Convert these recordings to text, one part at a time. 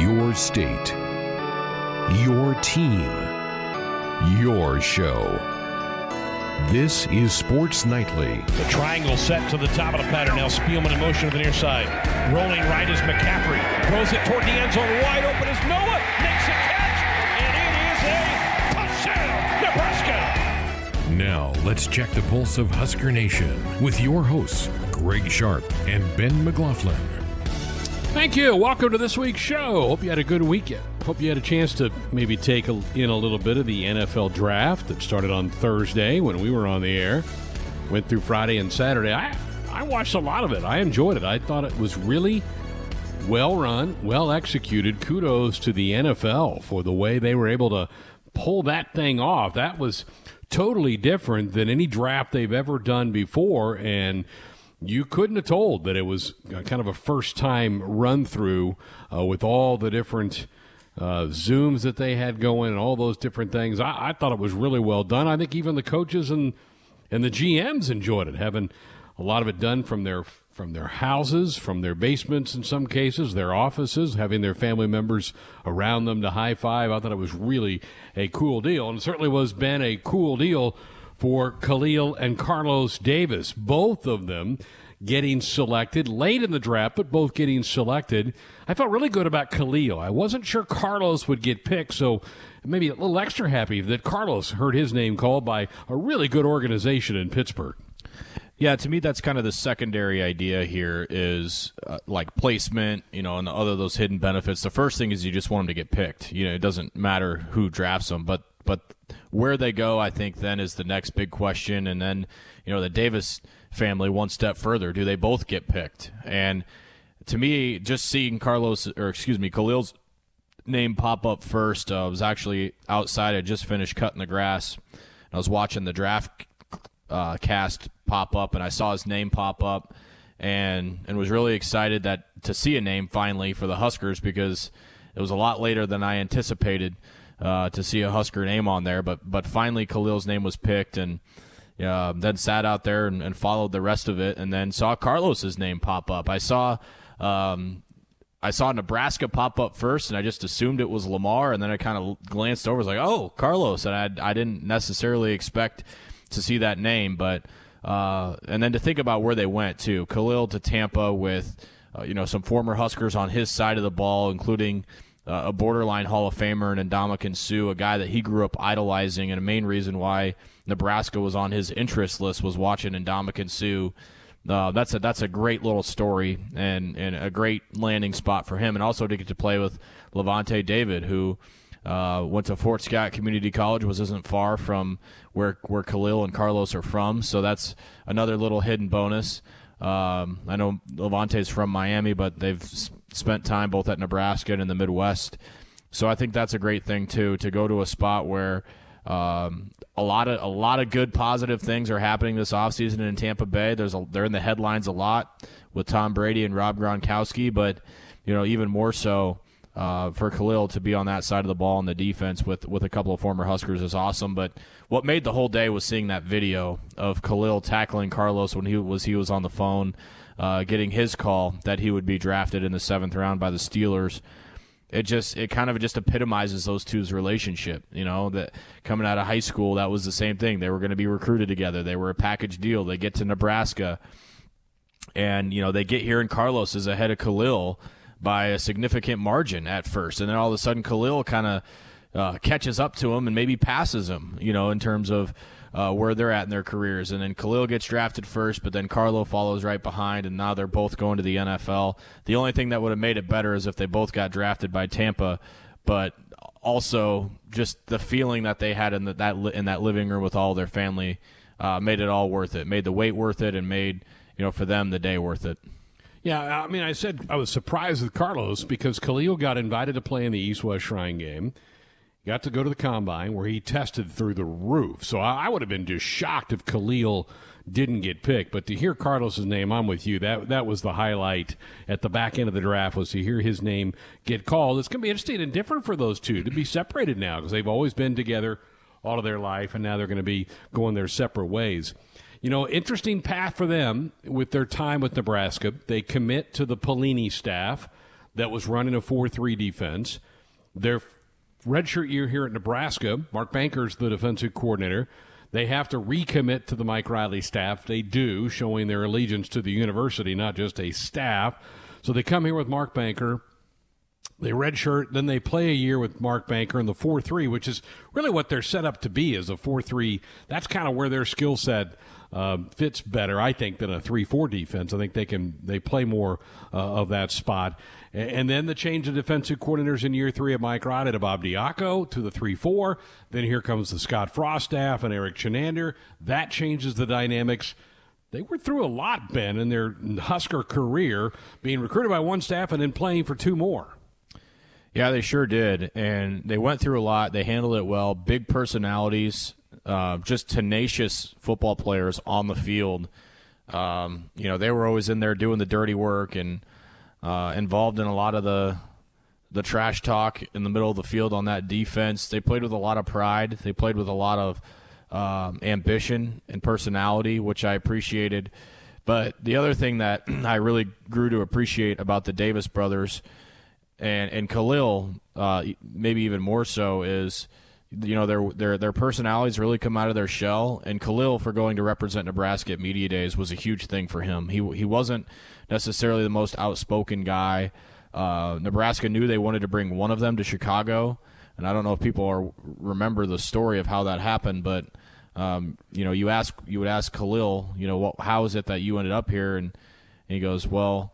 Your state. Your team. Your show. This is Sports Nightly. The triangle set to the top of the pattern. Now Spielman in motion to the near side. Rolling right is McCaffrey. Throws it toward the end zone. Wide open is Noah. Makes a catch. And it is a touchdown, Nebraska. Now, let's check the pulse of Husker Nation with your hosts, Greg Sharp and Ben McLaughlin. Thank you. Welcome to this week's show. Hope you had a good weekend. Hope you had a chance to maybe take in a little bit of the NFL draft that started on Thursday when we were on the air. Went through Friday and Saturday. I I watched a lot of it. I enjoyed it. I thought it was really well run, well executed. Kudos to the NFL for the way they were able to pull that thing off. That was totally different than any draft they've ever done before and you couldn't have told that it was kind of a first time run through uh, with all the different uh, zooms that they had going and all those different things. I, I, thought it was really well done. I think even the coaches and and the GMs enjoyed it, having a lot of it done from their from their houses, from their basements in some cases, their offices, having their family members around them to high five. I thought it was really a cool deal, and it certainly was been a cool deal for Khalil and Carlos Davis, both of them getting selected late in the draft, but both getting selected. I felt really good about Khalil. I wasn't sure Carlos would get picked, so maybe a little extra happy that Carlos heard his name called by a really good organization in Pittsburgh. Yeah, to me, that's kind of the secondary idea here is uh, like placement, you know, and the other those hidden benefits. The first thing is you just want them to get picked. You know, it doesn't matter who drafts them, but but where they go, I think, then is the next big question. And then, you know, the Davis family one step further. Do they both get picked? And to me, just seeing Carlos, or excuse me, Khalil's name pop up first, uh, I was actually outside. I just finished cutting the grass. And I was watching the draft uh, cast pop up, and I saw his name pop up, and and was really excited that to see a name finally for the Huskers because it was a lot later than I anticipated uh, to see a Husker name on there. But but finally, Khalil's name was picked, and uh, then sat out there and, and, followed the rest of it, and then saw Carlos's name pop up. I saw. Um, I saw Nebraska pop up first, and I just assumed it was Lamar, and then I kind of glanced over, was like, "Oh, Carlos," and I, I didn't necessarily expect to see that name, but uh, and then to think about where they went to Khalil to Tampa with uh, you know some former Huskers on his side of the ball, including uh, a borderline Hall of Famer and Ndamukong Suh, a guy that he grew up idolizing, and a main reason why Nebraska was on his interest list was watching Ndamukong Suh. Uh, that's a that's a great little story and and a great landing spot for him, and also to get to play with Lavonte David, who uh, went to Fort Scott Community College, was isn't far from where where Khalil and Carlos are from, so that's another little hidden bonus. Um, I know Lavonte's from Miami, but they've spent time both at Nebraska and in the Midwest. So I think that's a great thing too to go to a spot where um, a lot of a lot of good positive things are happening this offseason in Tampa Bay. There's a, they're in the headlines a lot with Tom Brady and Rob Gronkowski, but you know even more so uh, for Khalil to be on that side of the ball in the defense with with a couple of former Huskers is awesome. But what made the whole day was seeing that video of Khalil tackling Carlos when he was he was on the phone uh, getting his call that he would be drafted in the seventh round by the Steelers. It just it kind of just epitomizes those two's relationship. You know that coming out of high school, that was the same thing. They were going to be recruited together. They were a package deal. They get to Nebraska, and you know they get here, and Carlos is ahead of Khalil by a significant margin at first, and then all of a sudden Khalil kind of uh, catches up to him and maybe passes him. You know in terms of uh, where they're at in their careers. And then Khalil gets drafted first, but then Carlo follows right behind, and now they're both going to the NFL. The only thing that would have made it better is if they both got drafted by Tampa, but also just the feeling that they had in the, that in that living room with all their family uh, made it all worth it. Made the wait worth it, and made you know for them the day worth it. Yeah, I mean, I said I was surprised with Carlos because Khalil got invited to play in the East West Shrine game got to go to the combine where he tested through the roof. So I, would have been just shocked if Khalil didn't get picked. But to hear Carlos's name, I'm with you. That that was the highlight at the back end of the draft was to hear his name get called. It's going to be interesting and different for those two to be separated now because they've always been together all of their life, and now they're going to be going their separate ways. You know, interesting path for them with their time with Nebraska. They commit to the Pelini staff. that was running a 4 3 defense. Their redshirt year here at Nebraska, Mark Banker's the defensive coordinator. They have to recommit to the Mike Riley staff. They do, showing their allegiance to the university, not just a staff. So they come here with Mark Banker. They redshirt, then they play a year with Mark Banker in the 4 3, which is really what they're set up to be is a 4 3. That's kind of where their skill set uh, fits better, I think, than a 3 4 defense. I think they can they play more uh, of that spot. And then the change of defensive coordinators in year three of Mike Riley to Bob Diaco to the 3 4. Then here comes the Scott Frost staff and Erik Chinander. That changes the dynamics. They were through a lot, Ben, in their Husker career, being recruited by one staff and then playing for two more. Yeah, they sure did. And they went through a lot. They handled it well. Big personalities, uh, just tenacious football players on the field. Um, you know, they were always in there doing the dirty work and uh, involved in a lot of the the trash talk in the middle of the field on that defense. They played with a lot of pride. They played with a lot of um, ambition and personality, which I appreciated. But the other thing that I really grew to appreciate about the Davis brothers and and Khalil, uh, maybe even more so, is you know their their their personalities really come out of their shell. And Khalil, for going to represent Nebraska at media days, was a huge thing for him. He he wasn't necessarily the most outspoken guy. Uh, Nebraska knew they wanted to bring one of them to Chicago, and I don't know if people are remember the story of how that happened, but um, you know, you ask you would ask Khalil, you know, what, how is it that you ended up here, and, and he goes, well,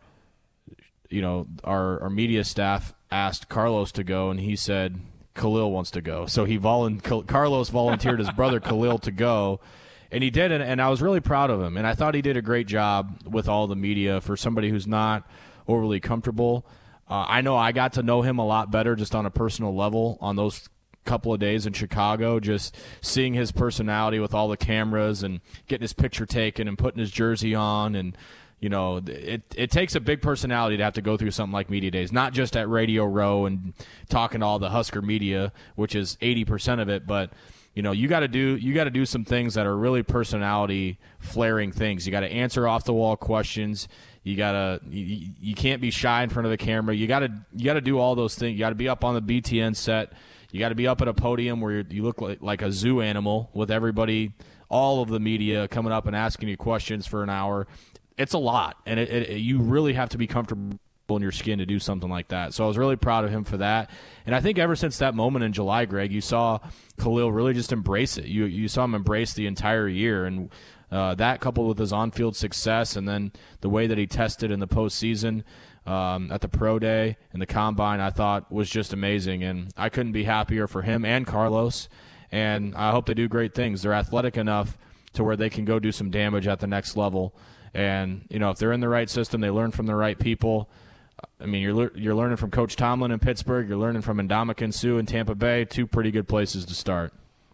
you know, our our media staff asked Carlos to go, and he said Khalil wants to go, so he volun- Carlos volunteered his brother Khalil to go and he did it, and I was really proud of him. And I thought he did a great job with all the media for somebody who's not overly comfortable. Uh, I know I got to know him a lot better just on a personal level on those couple of days in Chicago, just seeing his personality with all the cameras and getting his picture taken and putting his jersey on and you know, it it takes a big personality to have to go through something like media days, not just at Radio Row and talking to all the Husker media, which is 80% of it, but you know you got to do you got to do some things that are really personality flaring things. You got to answer off the wall questions. You got to you, you can't be shy in front of the camera. You got to you got to do all those things. You got to be up on the BTN set. You got to be up at a podium where you look like, like a zoo animal with everybody all of the media coming up and asking you questions for an hour. It's a lot and it, it, you really have to be comfortable in your skin to do something like that. So I was really proud of him for that. And I think ever since that moment in July, Greg, you saw Khalil really just embrace it. You you saw him embrace the entire year, and uh, that coupled with his on-field success, and then the way that he tested in the postseason. Um, at the pro day and the combine, I thought was just amazing, and I couldn't be happier for him and Carlos. And I hope they do great things. They're athletic enough to where they can go do some damage at the next level. And you know, if they're in the right system, they learn from the right people. I mean, you're you're learning from Coach Tomlin in Pittsburgh. You're learning from Ndamukong Suh in Tampa Bay. Two pretty good places to start.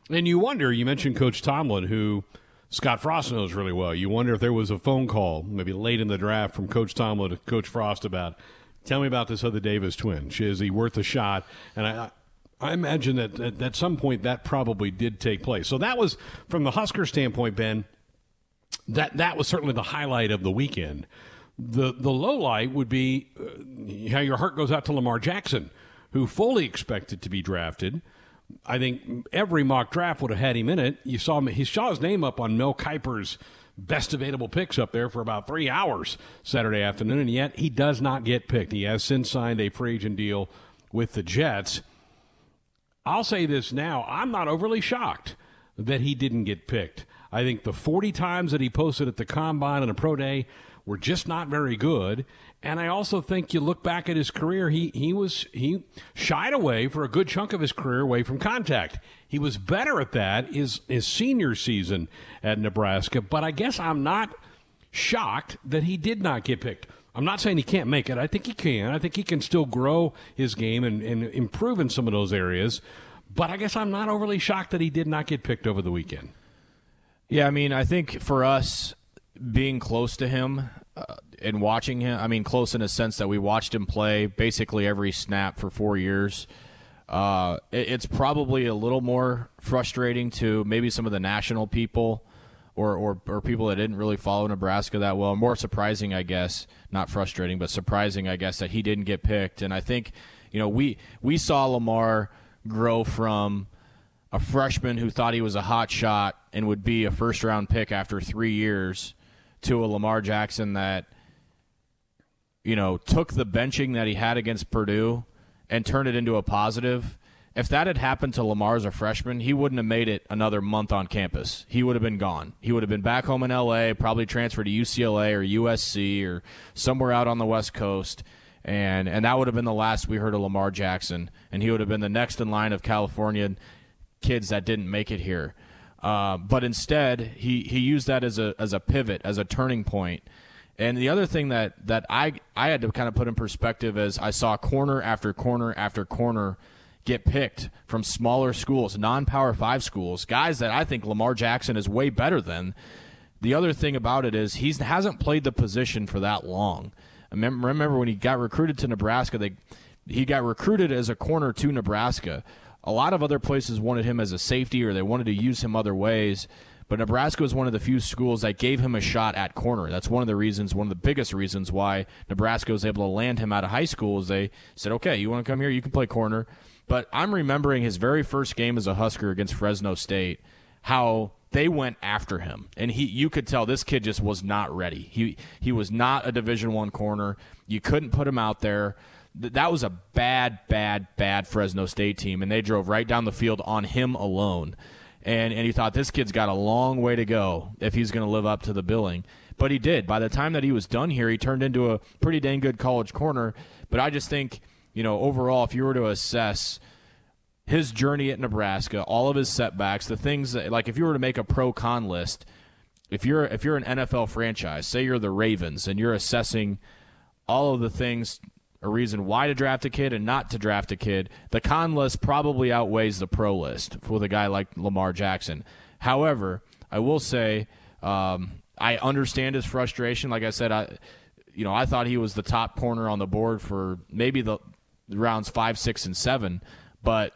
And you wonder. You mentioned Coach Tomlin, who Scott Frost knows really well. You wonder if there was a phone call, maybe late in the draft, from Coach Tomlin to Coach Frost about, tell me about this other Davis twin. Is he worth a shot? And I, I imagine that at, at some point that probably did take place. So that was from the Husker standpoint, Ben. That that was certainly the highlight of the weekend. The the low light would be uh, how your heart goes out to Lamar Jackson, who fully expected to be drafted. I think every mock draft would have had him in it. You saw him; he saw his name up on Mel Kiper's best available picks up there for about three hours Saturday afternoon, and yet he does not get picked. He has since signed a free agent deal with the Jets. I'll say this now: I'm not overly shocked that he didn't get picked. I think the 40 times that he posted at the combine and a pro day were just not very good. And I also think you look back at his career, he, he was he shied away for a good chunk of his career away from contact. He was better at that his his senior season at Nebraska, but I guess I'm not shocked that he did not get picked. I'm not saying he can't make it. I think he can. I think he can still grow his game and, and improve in some of those areas. But I guess I'm not overly shocked that he did not get picked over the weekend. Yeah, I mean, I think for us, being close to him uh, and watching him. I mean, close in a sense that we watched him play basically every snap for four years. Uh, it, it's probably a little more frustrating to maybe some of the national people or, or, or people that didn't really follow Nebraska that well. More surprising, I guess, not frustrating, but surprising, I guess, that he didn't get picked. And I think, you know, we we saw Lamar grow from a freshman who thought he was a hot shot and would be a first round pick after three years to a Lamar Jackson that, you know, took the benching that he had against Purdue and turned it into a positive if that had happened to Lamar as a freshman, he wouldn't have made it another month on campus. He would have been gone. He would have been back home in LA, probably transferred to UCLA or USC or somewhere out on the West Coast. And, and that would have been the last we heard of Lamar Jackson. And he would have been the next in line of California kids that didn't make it here. Uh, but instead, he, he used that as a, as a pivot, as a turning point. And the other thing that, that I, I had to kind of put in perspective is I saw corner after corner after corner – get picked from smaller schools, non power five schools, guys that I think Lamar Jackson is way better than. The other thing about it is he hasn't played the position for that long. Remember, remember when he got recruited to Nebraska, they, he got recruited as a corner to Nebraska. A lot of other places wanted him as a safety or they wanted to use him other ways. But Nebraska was one of the few schools that gave him a shot at corner. That's one of the reasons, one of the biggest reasons why Nebraska was able to land him out of high school is they said, okay, you want to come here, you can play corner. But I'm remembering his very first game as a Husker against Fresno State, how they went after him, and he you could tell this kid just was not ready. He he was not a Division One corner. You couldn't put him out there. That was a bad, bad, bad Fresno State team, and they drove right down the field on him alone. And and he thought this kid's got a long way to go if he's going to live up to the billing. But he did. By the time that he was done here, he turned into a pretty dang good college corner. But I just think you know, overall, if you were to assess his journey at Nebraska, all of his setbacks, the things that, like, if you were to make a pro con list, if you're if you're an NFL franchise, say you're the Ravens, and you're assessing all of the things, a reason why to draft a kid and not to draft a kid, the con list probably outweighs the pro list with a guy like Lamar Jackson. However, I will say um, I understand his frustration. Like I said, I you know I thought he was the top corner on the board for maybe the rounds five, six, and seven, but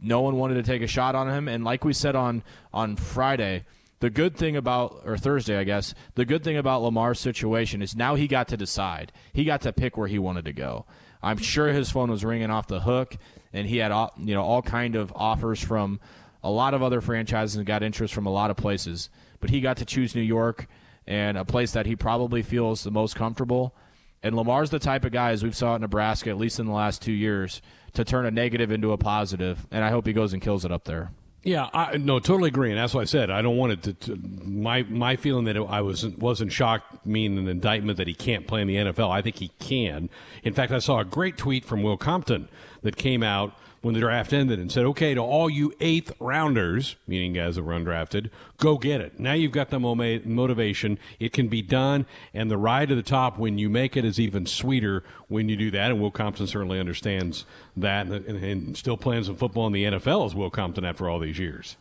no one wanted to take a shot on him. And like we said on on Friday, the good thing about or Thursday, I guess, the good thing about Lamar's situation is now he got to decide. He got to pick where he wanted to go. I'm sure his phone was ringing off the hook, and he had all, you know all kind of offers from a lot of other franchises and got interest from a lot of places. But he got to choose New York and a place that he probably feels the most comfortable. And Lamar's the type of guy, as we've saw at Nebraska, at least in the last two years, to turn a negative into a positive. And I hope he goes and kills it up there. Yeah, I, no, totally agree, and that's why I said I don't want it to. to my my feeling that it, I wasn't wasn't shocked mean an indictment that he can't play in the NFL. I think he can. In fact, I saw a great tweet from Will Compton that came out when the draft ended and said, okay, to all you eighth rounders, meaning guys that were undrafted, go get it. Now you've got the motivation. It can be done. And the ride to the top when you make it is even sweeter when you do that. And Will Compton certainly understands that and, and, and still playing some football in the NFL as Will Compton after all these years.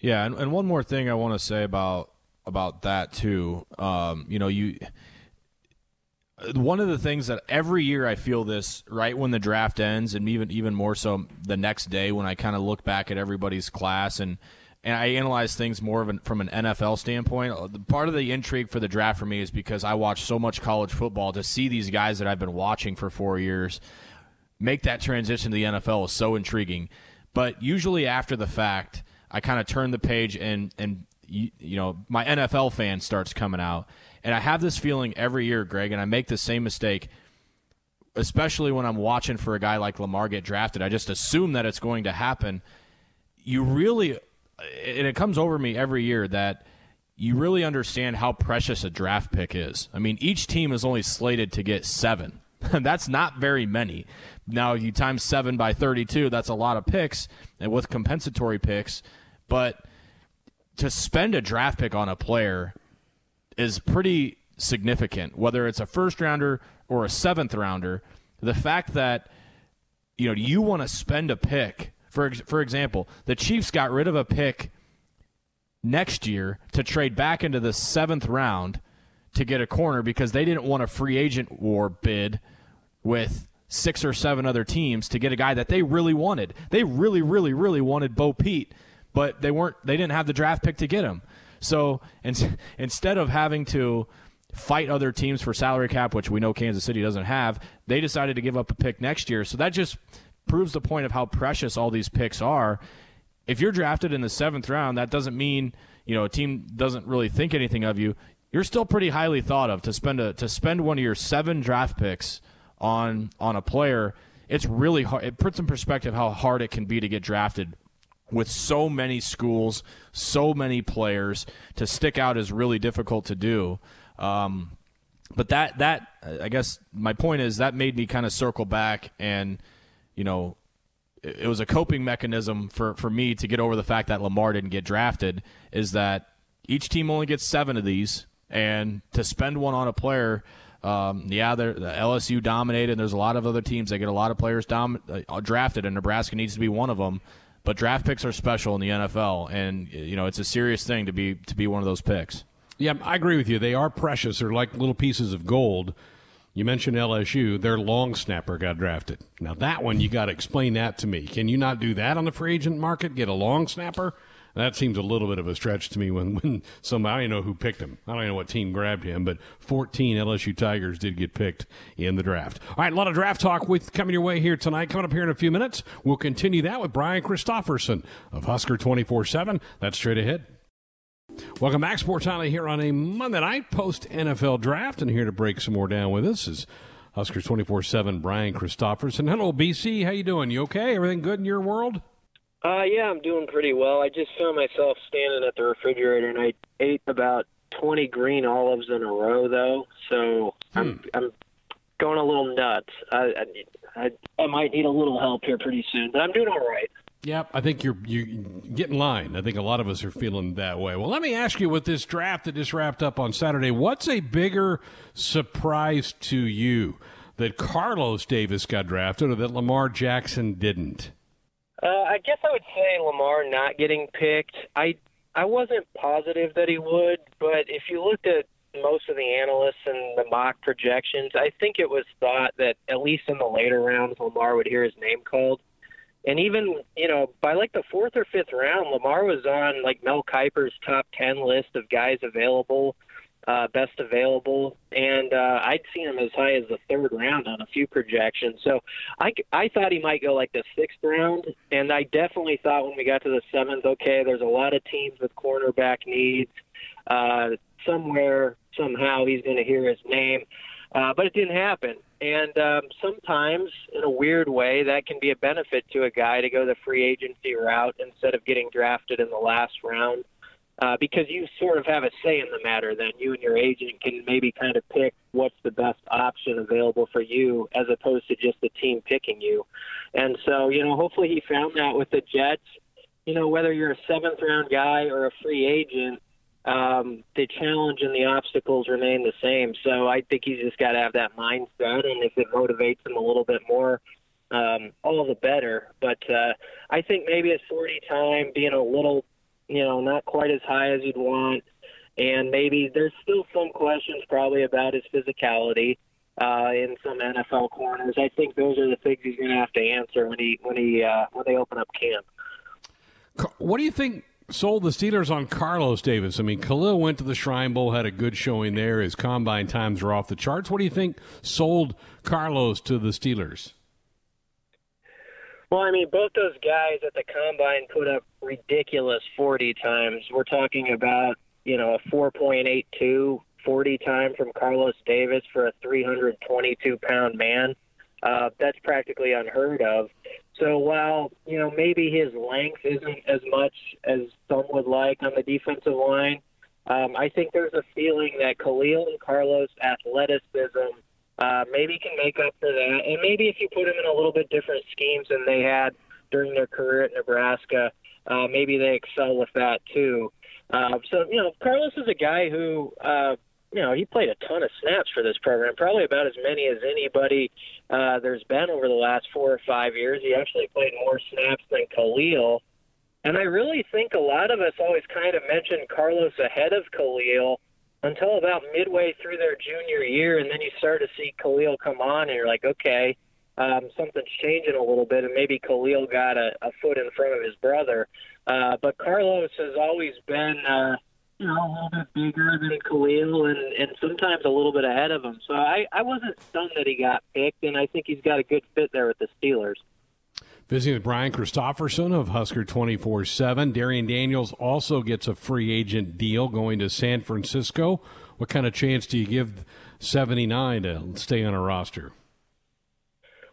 Yeah. And, and one more thing I want to say about, about that too. Um, you know, you, one of the things that every year I feel this right when the draft ends, and even even more so the next day when I kind of look back at everybody's class and and I analyze things more an, from an NFL standpoint. Uh, part of the intrigue for the draft for me is because I watch so much college football to see these guys that I've been watching for four years make that transition to the NFL is so intriguing. But usually after the fact, I kind of turn the page and and you, you know my NFL fan starts coming out and I have this feeling every year, Greg, and I make the same mistake, especially when I'm watching for a guy like Lamar get drafted. I just assume that it's going to happen. You really, and it comes over me every year that you really understand how precious a draft pick is. I mean, each team is only slated to get seven. that's not very many. Now, you times seven by 32, that's a lot of picks, and with compensatory picks. But to spend a draft pick on a player is pretty significant, whether it's a first rounder or a seventh rounder. The fact that you know you want to spend a pick, for for example, the Chiefs got rid of a pick next year to trade back into the seventh round to get a corner because they didn't want a free agent war bid with six or seven other teams to get a guy that they really wanted. They really, really, really wanted BoPete, but they weren't. They didn't have the draft pick to get him. So instead of having to fight other teams for salary cap, which we know Kansas City doesn't have, they decided to give up a pick next year. So that just proves the point of how precious all these picks are. If you're drafted in the seventh round, that doesn't mean you know a team doesn't really think anything of you. You're still pretty highly thought of to spend a to spend one of your seven draft picks on on a player. It's really hard. It puts in perspective how hard it can be to get drafted with so many schools, so many players. To stick out is really difficult to do. Um, but that that I guess my point is that made me kind of circle back and you know it was a coping mechanism for, for me to get over the fact that Lamar didn't get drafted is that each team only gets seven of these and to spend one on a player um, yeah, the LSU dominated. And There's a lot of other teams that get a lot of players dom- uh, drafted, and Nebraska needs to be one of them. But draft picks are special in the NFL, and you know it's a serious thing to be to be one of those picks. Yeah, I agree with you. They are precious. They're like little pieces of gold. You mentioned LSU. Their long snapper got drafted. Now that one, you got to explain that to me. Can you not do that on the free agent market? Get a long snapper? That seems a little bit of a stretch to me when, when somebody, I don't know who picked him. I don't know what team grabbed him, but 14 LSU Tigers did get picked in the draft. All right, a lot of draft talk with coming your way here tonight. Coming up here in a few minutes, we'll continue that with Brian Christopherson of Husker 24 7. That's straight ahead. Welcome back, Sports Nightly, here on a Monday night post NFL draft. And here to break some more down with us is Huskers 24 7 Brian Christopherson. Hello, BC. How you doing? You okay? Everything good in your world? Uh, yeah, I'm doing pretty well. I just found myself standing at the refrigerator and I ate about 20 green olives in a row, though. So hmm. I'm I'm going a little nuts. I, I I might need a little help here pretty soon, but I'm doing all right. Yep, I think you're you get in line. I think a lot of us are feeling that way. Well, let me ask you with this draft that just wrapped up on Saturday, what's a bigger surprise to you that Carlos Davis got drafted or that Lamar Jackson didn't? Uh, I guess I would say Lamar not getting picked. I I wasn't positive that he would, but if you looked at most of the analysts and the mock projections, I think it was thought that at least in the later rounds, Lamar would hear his name called. And even, you know, by like the fourth or fifth round, Lamar was on like Mel Kiper's top 10 list of guys available, uh, best available. And uh, I'd seen him as high as the third round on a few projections. So I, I thought he might go like the sixth round. And I definitely thought when we got to the seventh, okay, there's a lot of teams with cornerback needs. Uh, somewhere, somehow, he's going to hear his name. Uh, but it didn't happen. And um, sometimes, in a weird way, that can be a benefit to a guy to go the free agency route instead of getting drafted in the last round. Uh, because you sort of have a say in the matter, then you and your agent can maybe kind of pick what's the best option available for you as opposed to just the team picking you. And so, you know, hopefully he found that with the Jets. You know, whether you're a seventh round guy or a free agent, um, the challenge and the obstacles remain the same. So I think he's just got to have that mindset, and if it motivates him a little bit more, um, all the better. But uh, I think maybe his 40 time being a little, you know, not quite as high as you'd want, and maybe there's still some questions probably about his physicality uh, in some NFL corners. I think those are the things he's going to have to answer when he when he uh, when they open up camp. What do you think sold the Steelers on Carlos Davis. I mean, Khalil went to the Shrine Bowl, had a good showing there. His combine times were off the charts. What do you think sold Carlos to the Steelers? Well, I mean, both those guys at the combine put up ridiculous 40 times. We're talking about, you know, a 4.82 40 time from Carlos Davis for a 322 pound man. Uh, that's practically unheard of. So while you know maybe his length isn't as much as some would like on the defensive line, um, I think there's a feeling that Khalil and Carlos' athleticism uh, maybe can make up for that, and maybe if you put him in a little bit different schemes than they had during their career at Nebraska, uh, maybe they excel with that too. Uh, so you know, Carlos is a guy who uh, you know, he played a ton of snaps for this program, probably about as many as anybody uh, there's been over the last four or five years. He actually played more snaps than Khalil. And I really think a lot of us always kind of mentioned Carlos ahead of Khalil until about midway through their junior year. And then you start to see Khalil come on, and you're like, okay, um, something's changing a little bit. And maybe Khalil got a, a foot in front of his brother. Uh, but Carlos has always been. Uh, you know, a little bit bigger than Khalil and, and sometimes a little bit ahead of him. So I, I wasn't stunned that he got picked, and I think he's got a good fit there with the Steelers. Visiting with Brian Christopherson of Husker 24 7. Darrion Daniels also gets a free agent deal going to San Francisco. What kind of chance do you give 79 to stay on a roster?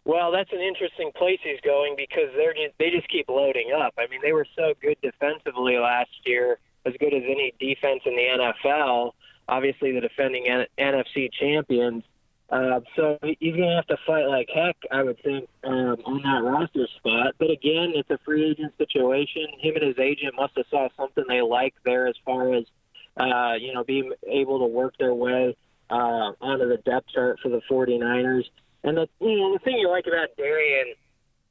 Well, that's an interesting place he's going because they're just, they just keep loading up. I mean, they were so good defensively last year, as good as any defense in the NFL. Obviously, the defending N- NFC champions. Uh, so he's going to have to fight like heck, I would think, um, on that roster spot. But again, it's a free agent situation. Him and his agent must have saw something they like there as far as uh, you know being able to work their way uh, onto the depth chart for the 49ers. And the you know the thing you like about Darrion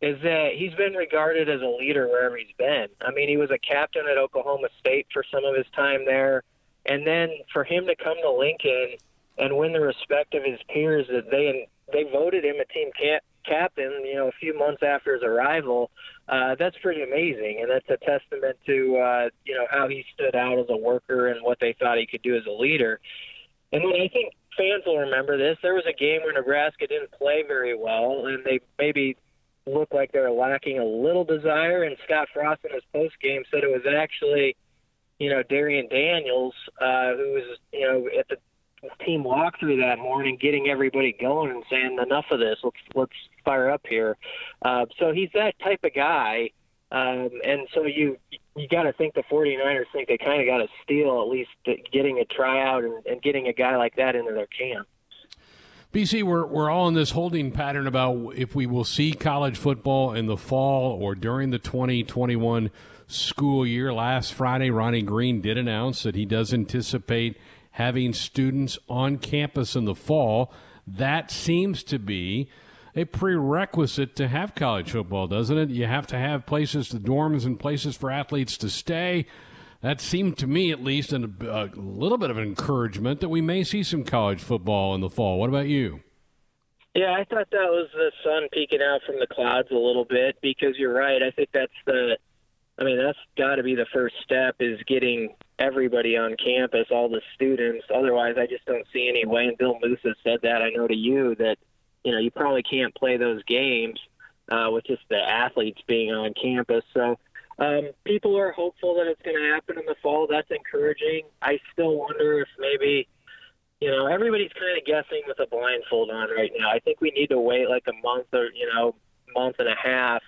is that he's been regarded as a leader wherever he's been. I mean, he was a captain at Oklahoma State for some of his time there, and then for him to come to Lincoln and win the respect of his peers that they they voted him a team cap, captain, you know, a few months after his arrival. Uh, that's pretty amazing, and that's a testament to uh, you know how he stood out as a worker and what they thought he could do as a leader. And then I think fans will remember this. There was a game where Nebraska didn't play very well, and they maybe looked like they were lacking a little desire. And Scott Frost in his post game said it was actually, you know, Darrion Daniels uh, who was, you know, at the team walkthrough that morning, getting everybody going and saying, "Enough of this. Let's let's fire up here." Uh, so he's that type of guy. Um, and so you you got to think the 49ers think they kind of got to steal at least getting a tryout and, and getting a guy like that into their camp. BC, we're, we're all in this holding pattern about if we will see college football in the fall or during the 2021 school year. Last Friday, Ronnie Green did announce that he does anticipate having students on campus in the fall. That seems to be a prerequisite to have college football, doesn't it? You have to have places, the dorms, and places for athletes to stay. That seemed to me, at least, a, a little bit of an encouragement that we may see some college football in the fall. What about you? Yeah, I thought that was the sun peeking out from the clouds a little bit because you're right. I think that's the, I mean, that's got to be the first step is getting everybody on campus, all the students. Otherwise, I just don't see any way. And Bill has said that I know to you that you know you probably can't play those games uh, with just the athletes being on campus. So um, people are hopeful that it's going to happen in the fall. That's encouraging. I still wonder if maybe you know everybody's kind of guessing with a blindfold on right now. I think we need to wait like a month or you know month and a half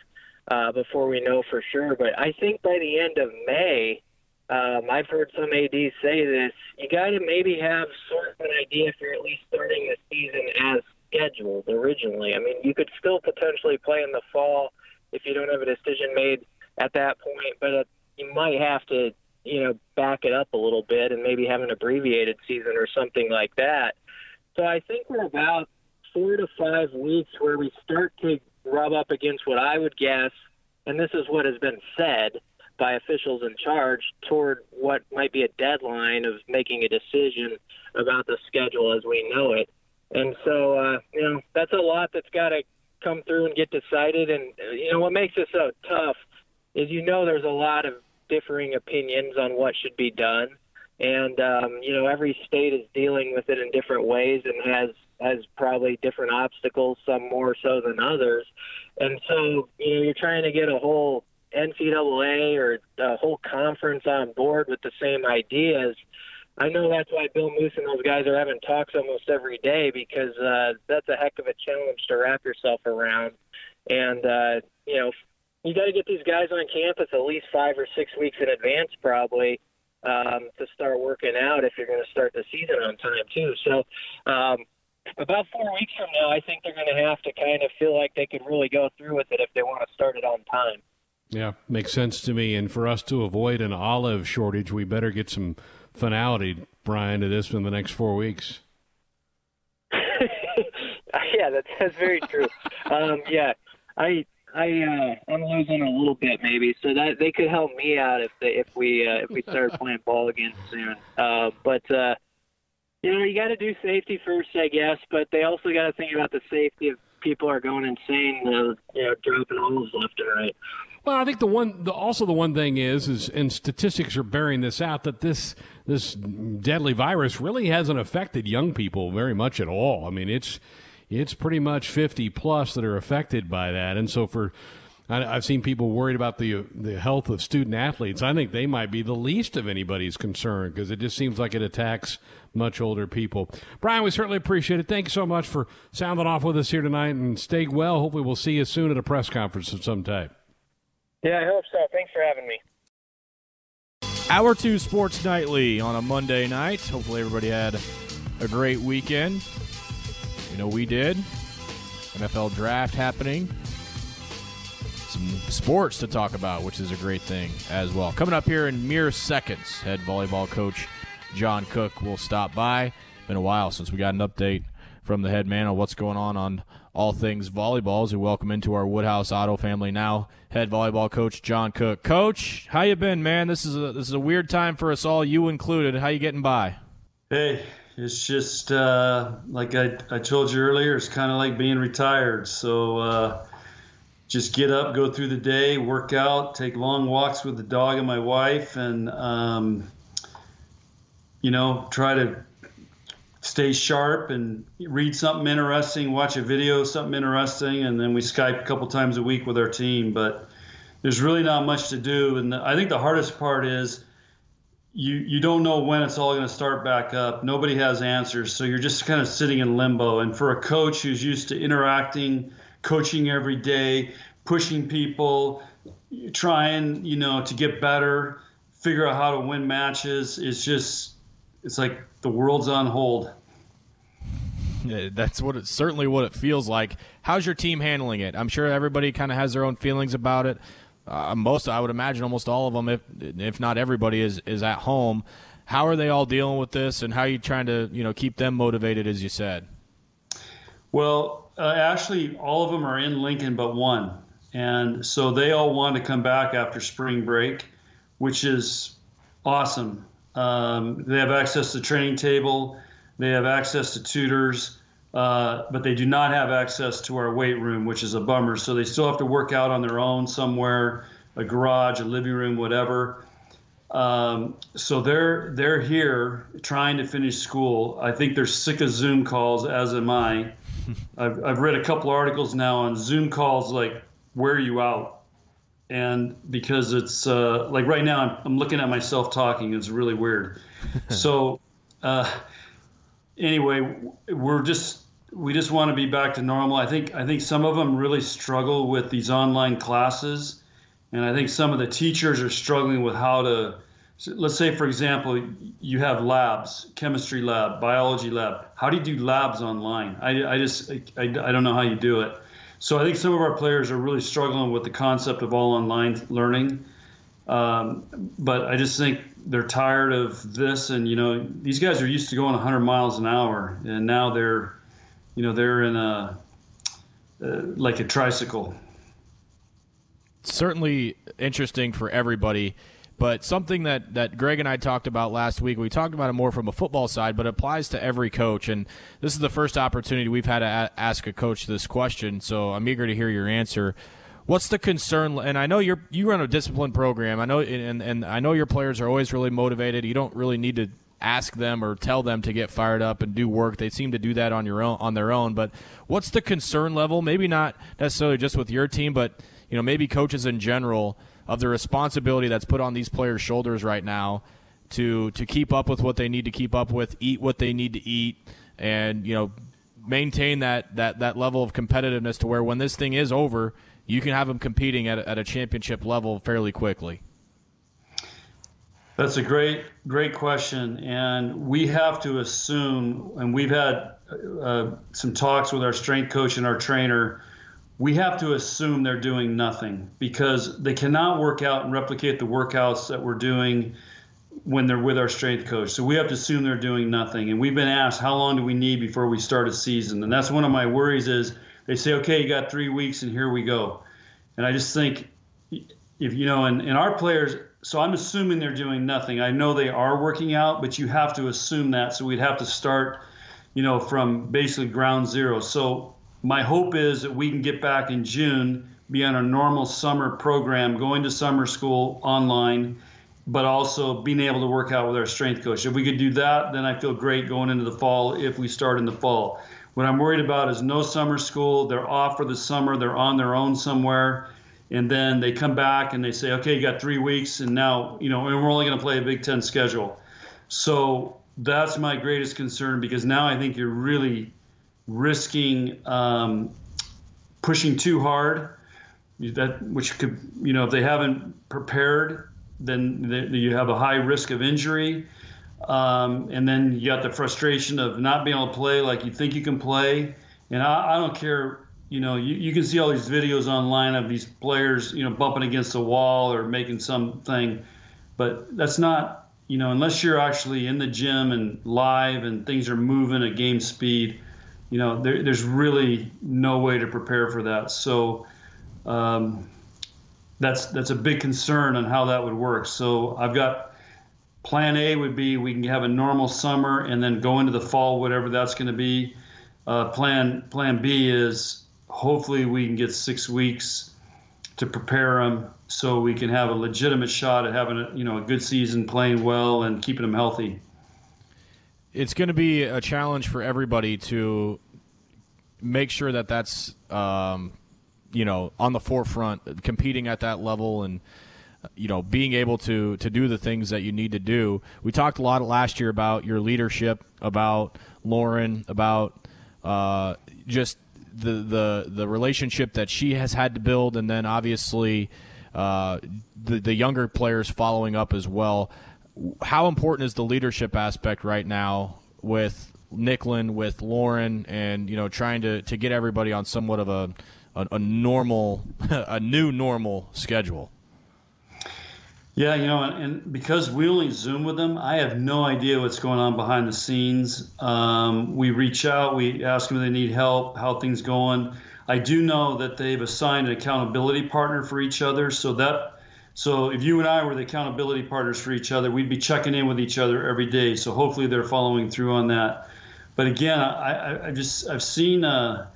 uh, before we know for sure. But I think by the end of May. Um, I've heard some ADs say this. You got to maybe have sort of an idea if you're at least starting the season as scheduled originally. I mean, you could still potentially play in the fall if you don't have a decision made at that point, but uh, you might have to, you know, back it up a little bit and maybe have an abbreviated season or something like that. So I think we're about four to five weeks where we start to rub up against what I would guess, and this is what has been said by officials in charge toward what might be a deadline of making a decision about the schedule as we know it. And so, uh, you know, that's a lot that's got to come through and get decided. And, uh, you know, what makes this so tough is you know there's a lot of differing opinions on what should be done. And, um, you know, every state is dealing with it in different ways and has has probably different obstacles, some more so than others. And so, you know, you're trying to get a whole NCAA or a whole conference on board with the same ideas I know that's why Bill Moos and those guys are having talks almost every day because uh, that's a heck of a challenge to wrap yourself around. And uh, you know, you got to get these guys on campus at least five or six weeks in advance, probably, um, to start working out if you're going to start the season on time too. So. Um, about four weeks from now, I think they're going to have to kind of feel like they could really go through with it if they want to start it on time. Yeah, makes sense to me. And for us to avoid an olive shortage, we better get some finality, Brian, to this in the next four weeks. yeah, that's, that's very true. um, yeah, I I uh, I'm losing a little bit maybe, so that they could help me out if they if we uh, if we start playing ball again soon. Uh, but uh, you know, you got to do safety first, I guess. But they also got to think about the safety of people are going insane, uh, you know, dropping holes left and right. Well, I think the one, the, also the one thing is, is, and statistics are bearing this out that this this deadly virus really hasn't affected young people very much at all. I mean, it's it's pretty much fifty plus that are affected by that, and so for I, have seen people worried about the the health of student athletes. I think they might be the least of anybody's concern because it just seems like it attacks much older people. Brian, we certainly appreciate it. Thank you so much for sounding off with us here tonight, and stay well. Hopefully, we'll see you soon at a press conference of some type. Yeah, I hope so. Thanks for having me. Hour two Sports Nightly on a Monday night. Hopefully, everybody had a great weekend. You know, we did. NFL draft happening. Some sports to talk about, which is a great thing as well. Coming up here in mere seconds, head volleyball coach John Cook will stop by. Been a while since we got an update from the head man on what's going on on all things volleyballs. We welcome into our Woodhouse Auto family now, head volleyball coach John Cook. Coach, how you been, man? This is a this is a weird time for us all, you included. How you getting by? Hey, it's just uh, like I, I told you earlier. It's kind of like being retired. So uh, just get up, go through the day, work out, take long walks with the dog and my wife, and um, you know try to stay sharp and read something interesting, watch a video, something interesting, and then we Skype a couple times a week with our team. But there's really not much to do, and I think the hardest part is you you don't know when it's all going to start back up. Nobody has answers, so you're just kind of sitting in limbo. And for a coach who's used to interacting, coaching every day, pushing people, trying you know to get better, figure out how to win matches, It's just it's like the world's on hold. Yeah, that's what it certainly what it feels like. How's your team handling it? I'm sure everybody kind of has their own feelings about it. Uh, most, I would imagine, almost all of them, if if not everybody, is is at home. How are they all dealing with this, and how are you trying to you know keep them motivated, as you said? Well, uh, actually, all of them are in Lincoln, but one, and so they all want to come back after spring break, which is awesome. Um, they have access to training table, they have access to tutors, uh, but they do not have access to our weight room, which is a bummer. So they still have to work out on their own somewhere, a garage, a living room, whatever. Um, so they're they're here trying to finish school. I think they're sick of Zoom calls, as am I. I've, I've read a couple articles now on Zoom calls like wear you out. And because it's uh, like right now I'm, I'm, looking at myself talking. It's really weird. So uh, anyway we're just we just want to be back to normal. I think i think some of them really struggle with these online classes. And i think some of the teachers are struggling with how to let's say for example you have labs chemistry lab biology lab how do you do labs online i, I just I, I don't know how you do it so I think some of our players are really struggling with the concept of all online learning. Um, but I just think they're tired of this, and you know, these guys are used to going 100 miles an hour, and now they're, you know, they're in a uh, like a tricycle. Certainly interesting for everybody. But something that, that Greg and I talked about last week, we talked about it more from a football side, but it applies to every coach. And this is the first opportunity we've had to a- ask a coach this question, so I'm eager to hear your answer. What's the concern? And I know you're you run a disciplined program. I know, and, and I know your players are always really motivated. You don't really need to ask them or tell them to get fired up and do work. They seem to do that on your own on their own. But what's the concern level? Maybe not necessarily just with your team, but you know maybe coaches in general of the responsibility that's put on these players' shoulders right now to to keep up with what they need to keep up with, eat what they need to eat, and you know maintain that that that level of competitiveness to where when this thing is over, you can have them competing at a, at a championship level fairly quickly. That's a great great question, and we have to assume, and we've had uh, some talks with our strength coach and our trainer we have to assume they're doing nothing because they cannot work out and replicate the workouts that we're doing when they're with our strength coach. So we have to assume they're doing nothing. And we've been asked, how long do we need before we start a season? And that's one of my worries is they say, okay, you got three weeks and here we go. And I just think if, you know, and, and our players, so I'm assuming they're doing nothing. I know they are working out, but you have to assume that. So we'd have to start, you know, from basically ground zero. So my hope is that we can get back in June be on a normal summer program, going to summer school online, but also being able to work out with our strength coach. If we could do that, then I feel great going into the fall if we start in the fall. What I'm worried about is no summer school. They're off for the summer, they're on their own somewhere. And then they come back and they say, okay, you got three weeks, and now, you know, and we're only going to play a Big Ten schedule. So that's my greatest concern because now I think you're really risking um, pushing too hard that which could you know if they haven't prepared then they, you have a high risk of injury. Um, and then you got the frustration of not being able to play like you think you can play. And i, I don't care you know you, you can see all these videos online of these players you know bumping against the wall or making something. But that's not you know unless you're actually in the gym and live and things are moving at game speed you know there, there's really no way to prepare for that so um, that's that's a big concern on how that would work. So I've got plan A would be we can have a normal summer and then go into the fall, whatever that's going to be. Uh, plan Plan B is hopefully we can get six weeks to prepare them so we can have a legitimate shot at having a you know a good season, playing well, and keeping them healthy. It's going to be a challenge for everybody to make sure that that's um, you know on the forefront, competing at that level, and you know being able to to do the things that you need to do. We talked a lot last year about your leadership, about Lauren, about uh, just the the the relationship that she has had to build, and then obviously uh, the the younger players following up as well. How important is the leadership aspect right now with Nicklin, with Lauren, and you know trying to to get everybody on somewhat of a a, a normal, a new normal schedule. Yeah, you know, and, and, because we only Zoom with them, I have no idea what's going on behind the scenes. Um, we reach out, we ask them if they need help, how things going. I do know that they've assigned an accountability partner for each other, so that so if you and I were the accountability partners for each other, we'd be checking in with each other every day. So hopefully they're following through on that. But again, I, I, just I've seen uh,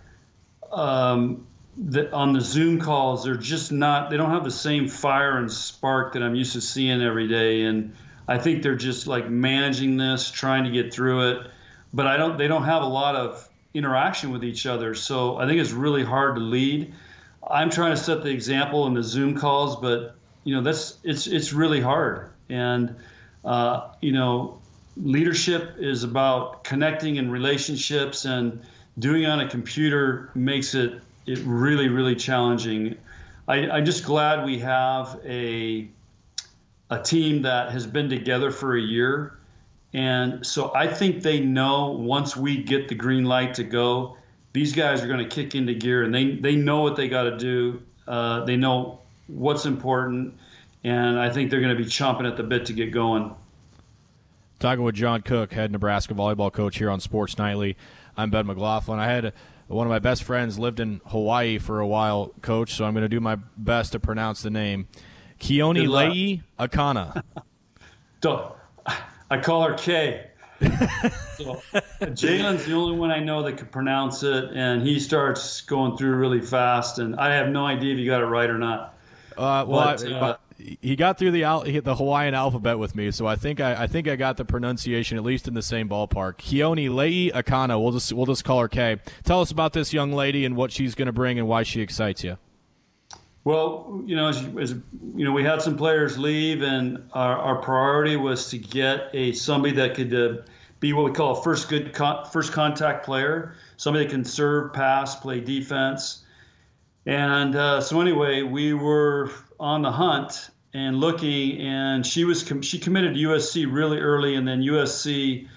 um, the, on the Zoom calls, they're just not, they don't have the same fire and spark that I'm used to seeing every day. And I think they're just like managing this, trying to get through it. But I don't, they don't have a lot of interaction with each other. So I think it's really hard to lead. I'm trying to set the example in the Zoom calls, but you know, that's, it's, it's really hard. And, uh, you know, leadership is about connecting and relationships and doing on a computer makes it it really, really challenging. I, I'm just glad we have a a team that has been together for a year. And so I think they know once we get the green light to go, these guys are going to kick into gear and they, they know what they got to do. Uh, they know what's important. And I think they're going to be chomping at the bit to get going. Talking with John Cook, head Nebraska volleyball coach here on Sports Nightly. I'm Ben McLaughlin. I had one of my best friends lived in Hawaii for a while, coach, so I'm going to do my best to pronounce the name. Keonilei Akana. I call her K. so, Jaylen's the only one I know that could pronounce it, and he starts going through really fast, and I have no idea if you got it right or not. Uh, well, but, I, uh, he got through the the Hawaiian alphabet with me, so I think I, I think I got the pronunciation at least in the same ballpark. Keonilei Akana. We'll just we'll just call her Kay. Tell us about this young lady and what she's going to bring and why she excites you. Well, you know, as, as, you know, we had some players leave, and our, our priority was to get a somebody that could uh, be what we call a first good con- first contact player, somebody that can serve, pass, play defense. And uh, so anyway, we were on the hunt and looking, and she was com- she committed to USC really early, and then USC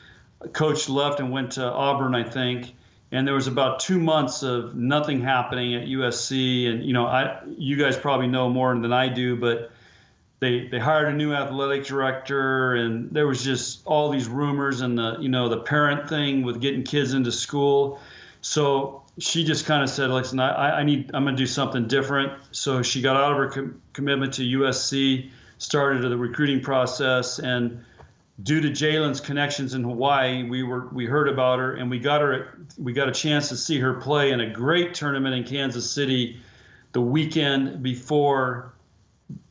coach left and went to Auburn, I think. And there was about two months of nothing happening at USC, and you know, I you guys probably know more than I do, but they they hired a new athletic director, and there was just all these rumors and the you know the parent thing with getting kids into school. So she just kind of said, "Listen, I, I need, I'm going to do something different." So she got out of her com- commitment to USC, started the recruiting process, and due to Jaylen's connections in Hawaii, we were we heard about her and we got her we got a chance to see her play in a great tournament in Kansas City the weekend before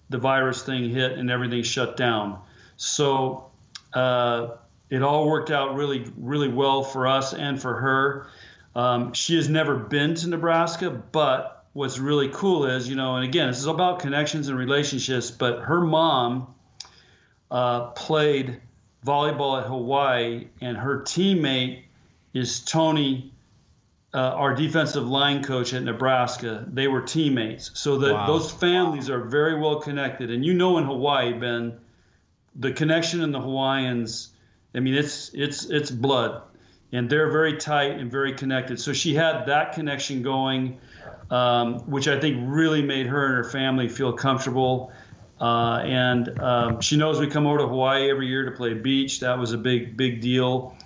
the virus thing hit and everything shut down. So uh, it all worked out really, really well for us and for her. Um, she has never been to Nebraska, but what's really cool is, you know, and again, this is about connections and relationships, but her mom uh, played volleyball at Hawaii, and her teammate is Tony, uh, our defensive line coach at Nebraska. They were teammates. So that wow. those families are very well connected. And you know, in Hawaii, Ben, the connection in the Hawaiians, I mean, it's it's it's blood, and they're very tight and very connected. So she had that connection going, um, which I think really made her and her family feel comfortable. Uh, and um, she knows we come over to Hawaii every year to play beach. That was a big, big deal.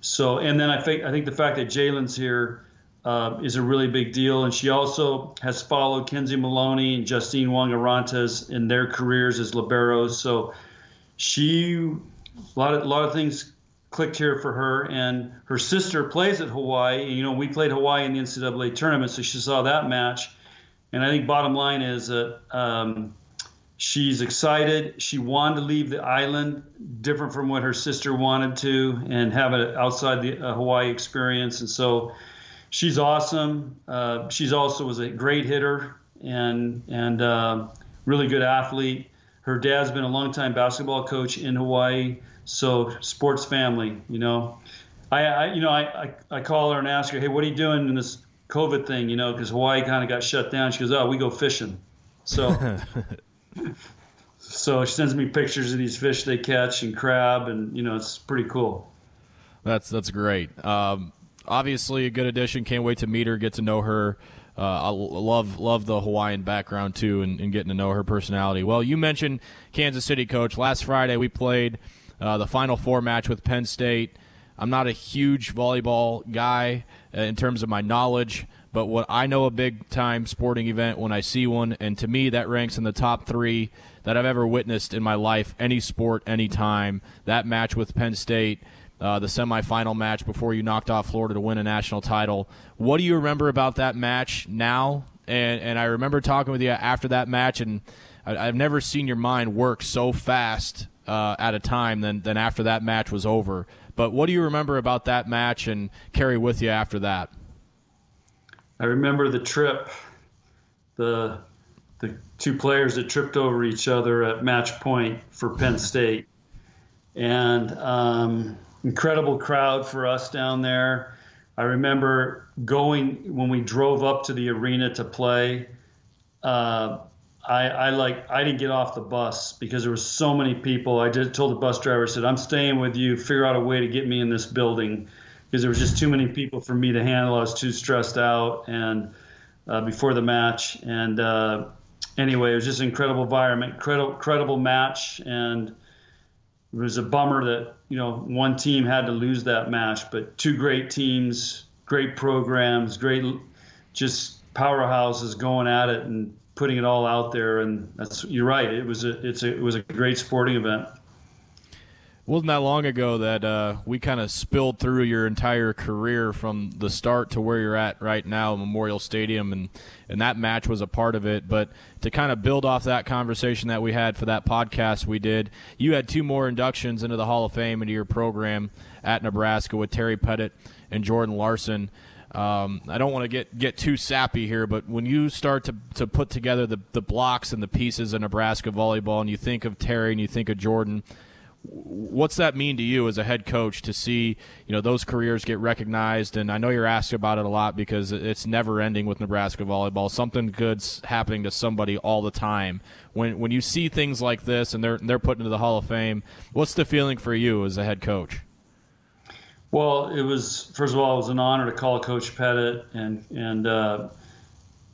So, and then I think I think the fact that Jaylen's here uh, is a really big deal. And she also has followed Kenzie Maloney and Justine Wong Orantes in their careers as liberos. So, she a lot of a lot of things clicked here for her. And her sister plays at Hawaii. And, you know, we played Hawaii in the NCAA tournament, so she saw that match. And I think bottom line is that. Um, She's excited. She wanted to leave the island, different from what her sister wanted to, and have it outside the uh, Hawaii experience. And so she's awesome. Uh, she's also was a great hitter and and uh, really good athlete. Her dad's been a longtime basketball coach in Hawaii, so sports family. You know, I, I you know I, I, I call her and ask her, hey, what are you doing in this COVID thing? You know, because Hawaii kind of got shut down. She goes, oh, we go fishing. So. so she sends me pictures of these fish they catch and crab, and you know it's pretty cool. That's that's great. Um, obviously, a good addition. Can't wait to meet her, get to know her. Uh, I love love the Hawaiian background too, and, and, getting to know her personality. Well, you mentioned Kansas City, coach. Last Friday we played uh, the Final Four match with Penn State. I'm not a huge volleyball guy uh, in terms of my knowledge, but what I know a big time sporting event when I see one, and to me that ranks in the top three that I've ever witnessed in my life, any sport, any time. That match with Penn State. Uh, the semifinal match before you knocked off Florida to win a national title. What do you remember about that match now? And and I remember talking with you after that match, and I, have never seen your mind work so fast uh, at a time than than after that match was over. But what do you remember about that match and carry with you after that? I remember the trip, the the two players that tripped over each other at match point for Penn State, and um, incredible crowd for us down there. I remember going when we drove up to the arena to play. Uh, I, I like I didn't get off the bus because there were so many people. I just told the bus driver, I said, "I'm staying with you. Figure out a way to get me in this building." because there was just too many people for me to handle. I was too stressed out and uh, before the match. And uh, anyway, it was just an incredible environment, credible, credible match, and it was a bummer that you know one team had to lose that match, but two great teams, great programs, great just powerhouses going at it and putting it all out there. And that's you're right. It was a it's a, it was a great sporting event wasn't that long ago that uh, we kind of spilled through your entire career from the start to where you're at right now, Memorial Stadium, and and that match was a part of it. But to kind of build off that conversation that we had for that podcast we did, you had two more inductions into the Hall of Fame into your program at Nebraska with Terry Pettit and Jordan Larson. Um, I don't want to get, get too sappy here, but when you start to, to put together the, the blocks and the pieces of Nebraska volleyball, and you think of Terry and you think of Jordan, what's that mean to you as a head coach to see you know those careers get recognized? And i know you're asked about it a lot because it's never ending with nebraska volleyball. Something good's happening to somebody all the time. When when you see things like this and they're they're put into the hall of fame what's the feeling for you as a head coach well it was first of all it was an honor to call coach pettit and and uh,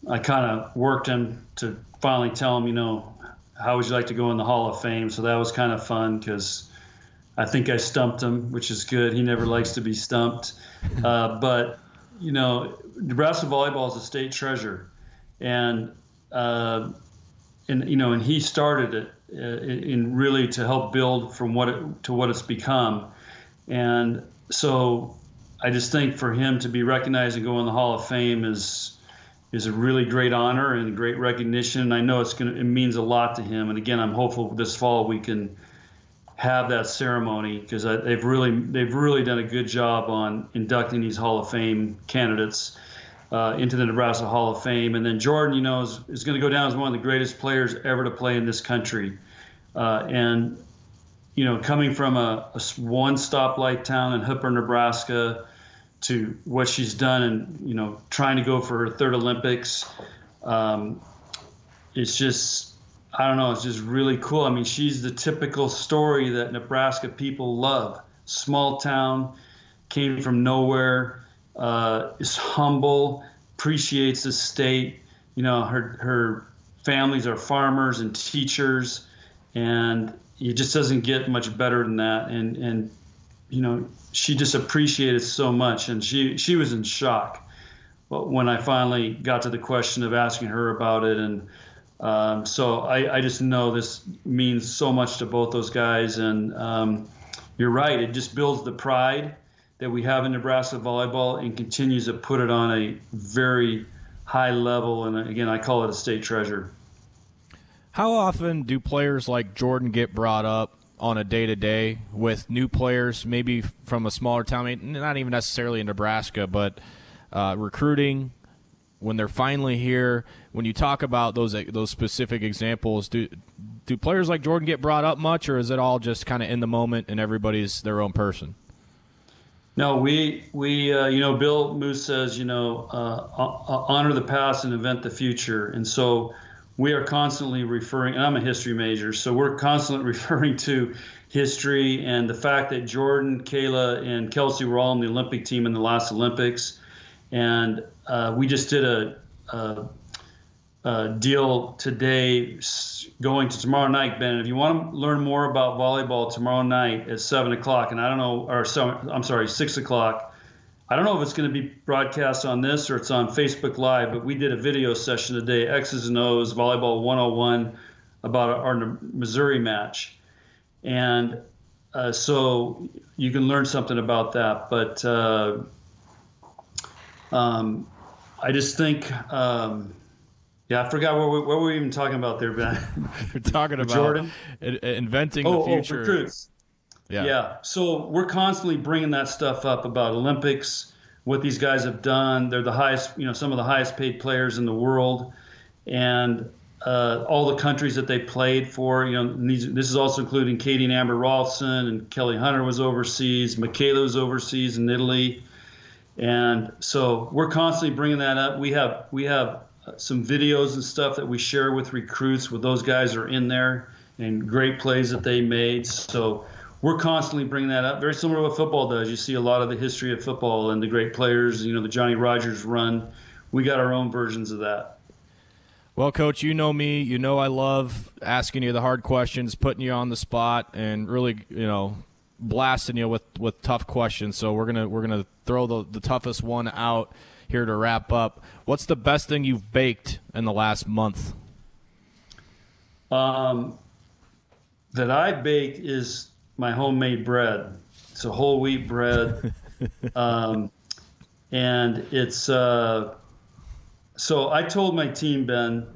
i kind of worked him to finally tell him you know how would you like to go in the Hall of Fame? So that was kind of fun because I think I stumped him, which is good. He never likes to be stumped. Uh, but, you know, Nebraska volleyball is a state treasure. And, uh, and you know, and he started it uh, in really to help build from what it to what it's become. And so I just think for him to be recognized and go in the Hall of Fame is is a really great honor and great recognition. And I know it's to, it means a lot to him. And again, I'm hopeful this fall we can have that ceremony because they've really, they've really done a good job on inducting these Hall of Fame candidates. Uh, into the Nebraska Hall of Fame. And then Jordan, you know, is, is going to go down as one of the greatest players ever to play in this country. Uh, and, you know, coming from a, a one stoplight town in Hooper, Nebraska, to what she's done and you know trying to go for her third Olympics. Um, it's just I don't know. It's just really cool. I mean, she's the typical story that Nebraska people love. Small town, came from nowhere, uh, is humble, appreciates the state. You know, her her families are farmers and teachers, and it just doesn't get much better than that. And and you know, she just appreciated so much, and she she was in shock. But when I finally got to the question of asking her about it, and um, so I, I, just know this means so much to both those guys, and um, you're right. It just builds the pride that we have in Nebraska volleyball, and continues to put it on a very high level. And again, I call it a state treasure. How often do players like Jordan get brought up on a day to day with new players, maybe from a smaller town, not even necessarily in Nebraska, but uh, recruiting when they're finally here. When you talk about those those specific examples, do do players like Jordan get brought up much, or is it all just kind of in the moment and everybody's their own person? No, we we uh, you know Bill Moos says you know uh, honor the past and invent the future, and so we are constantly referring, and I'm a history major, so we're constantly referring to history and the fact that Jordan, Kayla, and Kelsey were all on the Olympic team in the last Olympics. And uh, we just did a, a, a, deal today going to tomorrow night, Ben. If you want to learn more about volleyball tomorrow night at 7 o'clock, and I don't know, or I'm sorry, 6 o'clock, I don't know if it's going to be broadcast on this or it's on Facebook Live, but we did a video session today, X's and O's, Volleyball 101, about our Missouri match. And uh, so you can learn something about that. But uh, um, I just think, um, yeah, I forgot what we, what were we even talking about there, Ben. We're talking about Jordan inventing oh, the future. Oh, recruits. Yeah. Yeah. So we're constantly bringing that stuff up about Olympics, what these guys have done. They're the highest, you know, some of the highest paid players in the world, and uh, all the countries that they played for. You know, these, this is also including Kadie and Amber Rolfzen and Kelly Hunter was overseas. Mikaela was overseas in Italy, and so we're constantly bringing that up. We have we have some videos and stuff that we share with recruits. With those guys are in there and great plays that they made. So we're constantly bringing that up. Very similar to what football does. You see a lot of the history of football and the great players. You know, the Johnny Rodgers run. We got our own versions of that. Well, coach, you know me. You know I love asking you the hard questions, putting you on the spot, and really, you know, blasting you with, with tough questions. So we're gonna we're gonna throw the the toughest one out here to wrap up. What's the best thing you've baked in the last month? Um, that I baked is my homemade bread. It's a whole wheat bread, um, and it's. Uh, so I told my team, Ben,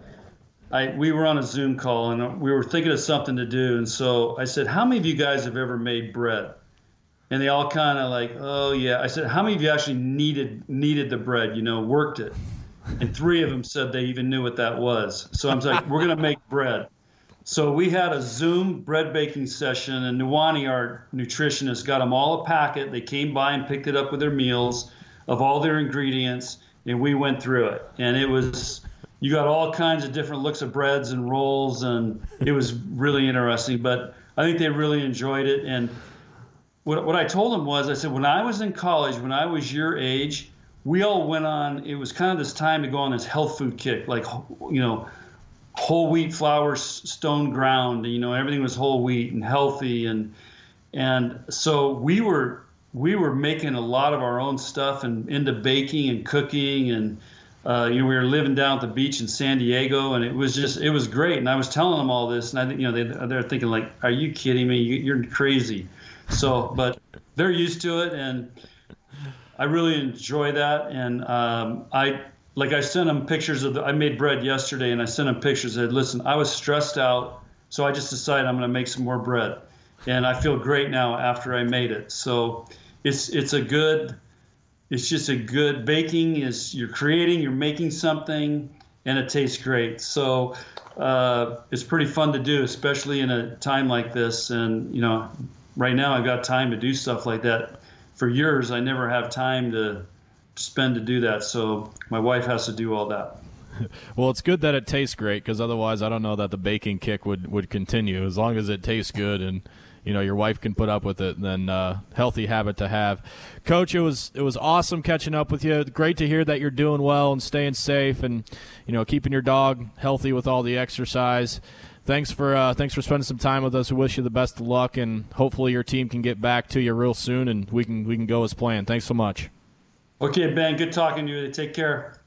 I we were on a Zoom call and we were thinking of something to do, and so I said, "How many of you guys have ever made bread?" And they all kind of like, "Oh yeah." I said, "How many of you actually needed needed the bread? You know, worked it?" And three of them said they even knew what that was. So I'm like, "We're gonna make bread." So we had a Zoom bread baking session, and Nuwani, our nutritionist, got them all a packet. They came by and picked it up with their meals of all their ingredients, and we went through it. And it was, you got all kinds of different looks of breads and rolls, and it was really interesting. But I think they really enjoyed it. And what, what I told them was, I said, when I was in college, when I was your age, we all went on, it was kind of this time to go on this health food kick, like, you know, whole wheat flour, stone ground. You know, everything was whole wheat and healthy, and and so we were we were making a lot of our own stuff and into baking and cooking and. Uh, you know, we were living down at the beach in San Diego, and it was just, it was great. And I was telling them all this, and I, think, you know, they, they're thinking like, "Are you kidding me? You're crazy." So, but they're used to it, and I really enjoy that. And um, I, like I sent him pictures of the. I made bread yesterday, and I sent him pictures. I said, "Listen, I was stressed out, so I just decided I'm going to make some more bread, and I feel great now after I made it. So it's it's a good, it's just a good baking. Is you're creating, you're making something, and it tastes great. So uh, it's pretty fun to do, especially in a time like this. And you know, right now I've got time to do stuff like that. For years, I never have time to spend to do that. So my wife has to do all that. Well, it's good that it tastes great because otherwise, I don't know that the baking kick would would continue. As long as it tastes good and you know your wife can put up with it, then uh, healthy habit to have. Coach, it was it was awesome catching up with you. Great to hear that you're doing well and staying safe, and you know keeping your dog healthy with all the exercise. Thanks for uh, thanks for spending some time with us. We wish you the best of luck, and hopefully your team can get back to you real soon, and we can we can go as planned. Thanks so much. Okay, Ben. Good talking to you. Take care.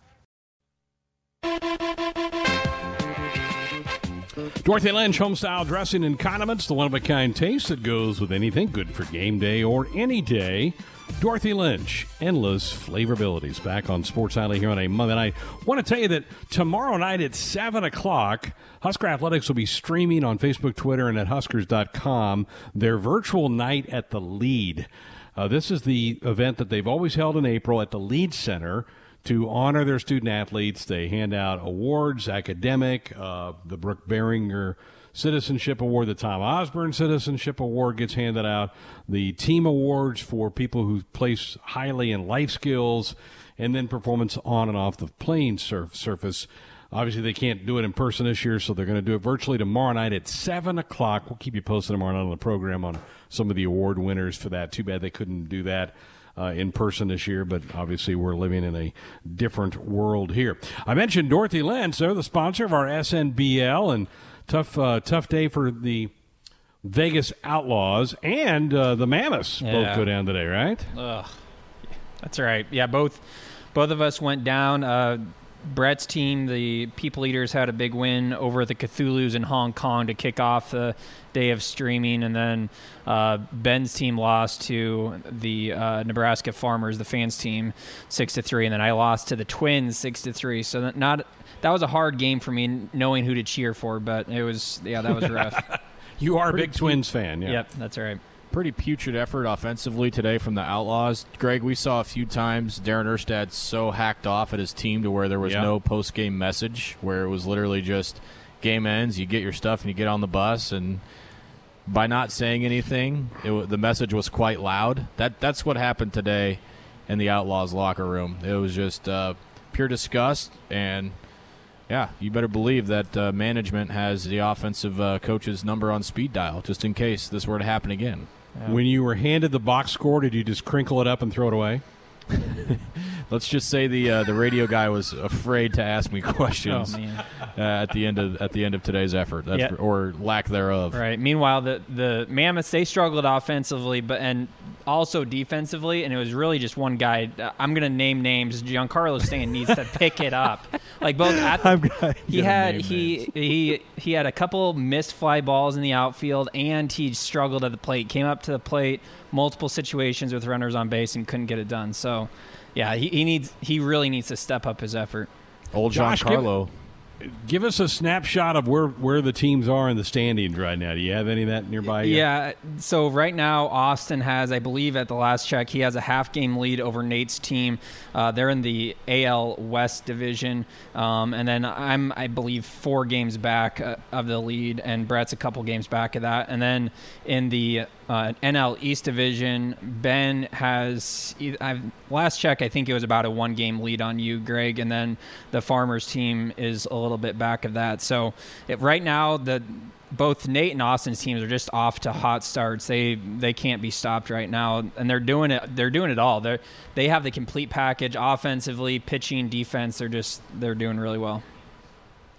Dorothy Lynch Homestyle Dressing and Condiments, the one of a kind taste that goes with anything good for game day or any day. Dorothy Lynch, endless flavorabilities. Back on Sports Nightly here on a Monday night. Want to tell you that tomorrow night at 7 o'clock, Husker Athletics will be streaming on Facebook, Twitter, and at Huskers.com their virtual night at the Lied. Uh, this is the event that they've always held in April at the Lied Center to honor their student athletes. They hand out awards, academic, uh, the Brook Berringer Citizenship Award, the Tom Osborne Citizenship Award gets handed out, the team awards for people who place highly in life skills, and then performance on and off the playing surf- surface. Obviously, they can't do it in person this year, so they're going to do it virtually tomorrow night at 7 o'clock. We'll keep you posted tomorrow night on the program on some of the award winners for that. Too bad they couldn't do that. Uh, in person this year, but obviously we're living in a different world here. I mentioned Dorothy Lynch; they're the sponsor of our SNBL, and tough, uh, tough day for the Vegas Outlaws and uh, the Mammoths. Yeah. Both go down today, right? Ugh. That's all right. Yeah, both both of us went down. Brett's team, the People Eaters, had a big win over the Cthulhu's in Hong Kong to kick off the day of streaming, and then uh, Ben's team lost to the uh, Nebraska Farmers, the fans team, six to three, and then I lost to the Twins six to three. So that not that was a hard game for me, knowing who to cheer for, but it was yeah, that was rough. You are a big Twins fan, yeah. Yep, that's all right. Pretty putrid effort offensively today from the Outlaws. Greg, we saw a few times Darren Erstad so hacked off at his team to where there was Yeah. no post game message, where it was literally just game ends, you get your stuff and you get on the bus, and by not saying anything, it, the message was quite loud. That that's what happened today in the Outlaws locker room. It was just uh, pure disgust, and yeah, you better believe that uh, management has the offensive uh, coach's number on speed dial just in case this were to happen again. When you were handed the box score, did you just crinkle it up and throw it away? Let's just say the uh, the radio guy was afraid to ask me questions Oh uh, at the end of at the end of today's effort, Yeah. for- or lack thereof. Right. Meanwhile, the the Mammoths they struggled offensively, but and also defensively, and it was really just one guy. uh, I'm gonna name names. Giancarlo Stan needs to pick it up. Like both at the, he had he he he had a couple missed fly balls in the outfield, and he struggled at the plate. Came up to the plate multiple situations with runners on base and couldn't get it done. So, yeah, he, he needs he really needs to step up his effort. Old Josh, Carlo. Give us a snapshot of where, where the teams are in the standings right now. Do you have any of that nearby? yet? Yeah. So right now, Austin has, I believe, at the last check, he has a half game lead over Nate's team. Uh, they're in the AL West division, um, and then I'm, I believe, four games back uh, of the lead, and Brett's a couple games back of that. And then in the uh, NL East division, Ben has. I've, last check, I think it was about a one game lead on you, Greg, and then the Farmers team is a little bit back of that. So right now, the both Nate and Austin's teams are just off to hot starts. They they can't be stopped right now, and they're doing it. They're doing it all. They they have the complete package, offensively, pitching, defense. They're just they're doing really well.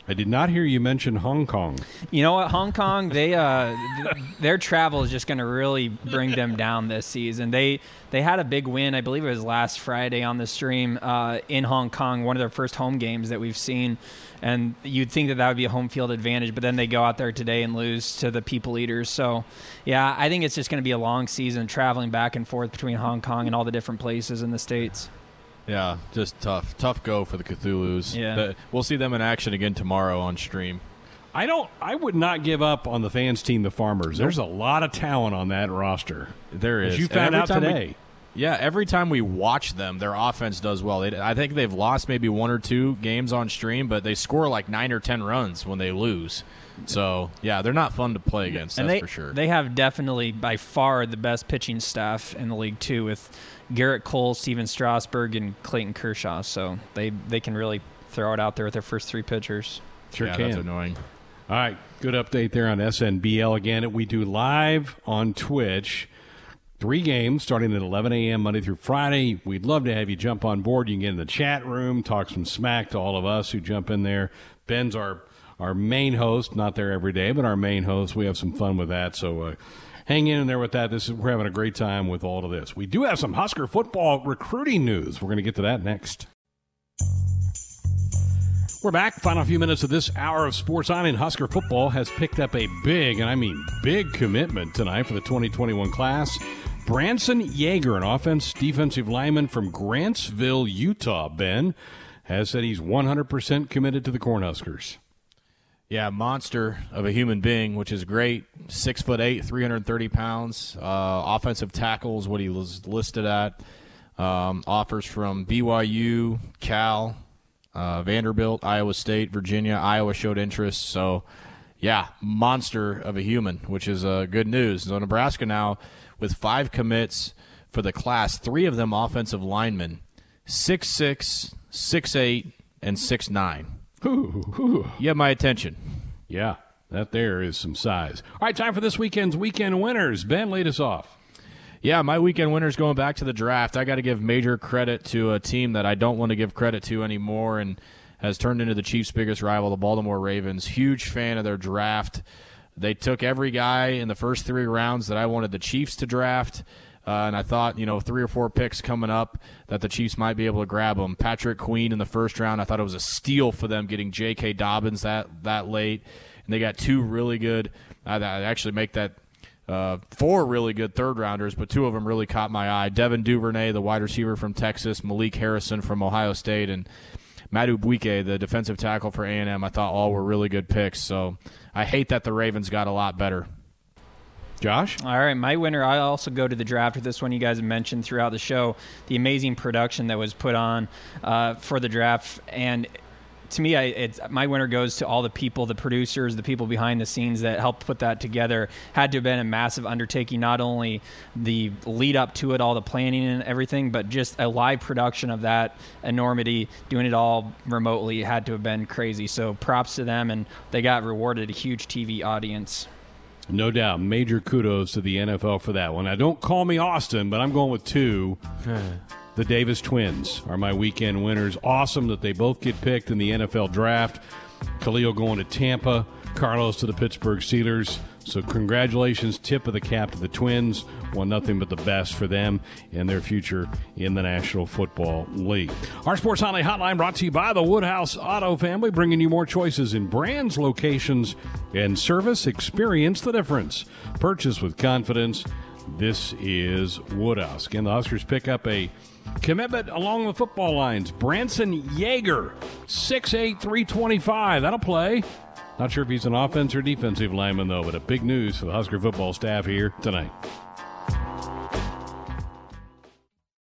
I did not hear you mention Hong Kong. You know what, Hong Kong, they uh, th- their travel is just going to really bring them down this season. They they had a big win, I believe it was last Friday on the stream uh, in Hong Kong, one of their first home games that we've seen, and you'd think that that would be a home field advantage, but then they go out there today and lose to the People Eaters. So, yeah, I think it's just going to be a long season traveling back and forth between Hong Kong and all the different places in the states. Yeah, just tough, tough go for the Cthulhu's. Yeah. The- we'll see them in action again tomorrow on stream. I don't. I would not give up on the fans team, the Farmers. There's a lot of talent on that roster. There is. As you found out time we- today. yeah, every time we watch them, their offense does well. They, I think they've lost maybe one or two games on stream, but they score like nine or ten runs when they lose. So yeah, they're not fun to play against. and that's they for sure. they have definitely by far the best pitching staff in the league too, with Gerrit Cole, Stephen Strasburg, and Clayton Kershaw. So they they can really throw it out there with their first three pitchers. Sure yeah, can. that's annoying. All right, good update there on SNBL. Again, we do live on Twitch. Three games starting at 11 a.m. Monday through Friday. We'd love to have you jump on board. You can get in the chat room, talk some smack to all of us who jump in there. Ben's our our main host, not there every day, but our main host. We have some fun with that. So uh, hang in there with that. This is we're having a great time with all of this. We do have some Husker football recruiting news. We're going to get to that next. We're back. Final few minutes of this hour of Sports On, and Husker football has picked up a big, and I mean big, commitment tonight for the 2021 class. Branson Yager, an offense defensive lineman from Grantsville, Utah, Ben, has said he's 100% committed to the Cornhuskers. Yeah, monster of a human being, which is great. Six foot eight, three hundred thirty pounds. Uh, offensive tackles, what he was listed at. Um, offers from BYU, Cal, uh, Vanderbilt, Iowa State, Virginia. Iowa showed interest. So, yeah, monster of a human, which is uh, good news. So Nebraska now with five commits for the class, three of them offensive linemen, six six, six eight, and six nine. You have my attention. Yeah, that there is some size. All right, time for this weekend's weekend winners. Ben, lead us off. Yeah, my weekend winners going back to the draft. I got to give major credit to a team that I don't want to give credit to anymore and has turned into the Chiefs' biggest rival, the Baltimore Ravens. Huge fan of their draft. They took every guy in the first three rounds that I wanted the Chiefs to draft. Uh, and I thought, you know, three or four picks coming up that the Chiefs might be able to grab them. Patrick Queen in the first round, I thought it was a steal for them getting J.K. Dobbins that that late, and they got two really good. I uh, actually make that uh, four really good third rounders, but two of them really caught my eye. Devin Duvernay, the wide receiver from Texas, Malik Harrison from Ohio State, and Madubuike, the defensive tackle for A&M. I thought all were really good picks. So I hate that the Ravens got a lot better. Josh? All right, my winner. I also go to the draft with this one. You guys mentioned throughout the show the amazing production that was put on uh, for the draft, and to me, I, my winner goes to all the people, the producers, the people behind the scenes that helped put that together. Had to have been a massive undertaking, not only the lead up to it, all the planning and everything, but just a live production of that enormity, doing it all remotely had to have been crazy. So props to them, and they got rewarded a huge TV audience. No doubt. Major kudos to the NFL for that one. Now, don't call me Austin, but I'm going with two. the Davis twins are my weekend winners. Awesome that they both get picked in the NFL draft. Khalil going to Tampa, Carlos to the Pittsburgh Steelers. So congratulations, tip of the cap to the Twins. Want nothing but the best for them and their future in the National Football League. Our Sports Hotline Hotline brought to you by the Woodhouse Auto Family, bringing you more choices in brands, locations, and service. Experience the difference. Purchase with confidence. This is Woodhouse. Again, the Huskers pick up a commitment along the football lines. Branson Yager, 6'8", 325. That'll play. Not sure if he's an offense or defensive lineman, though, but a big news for the Husker football staff here tonight.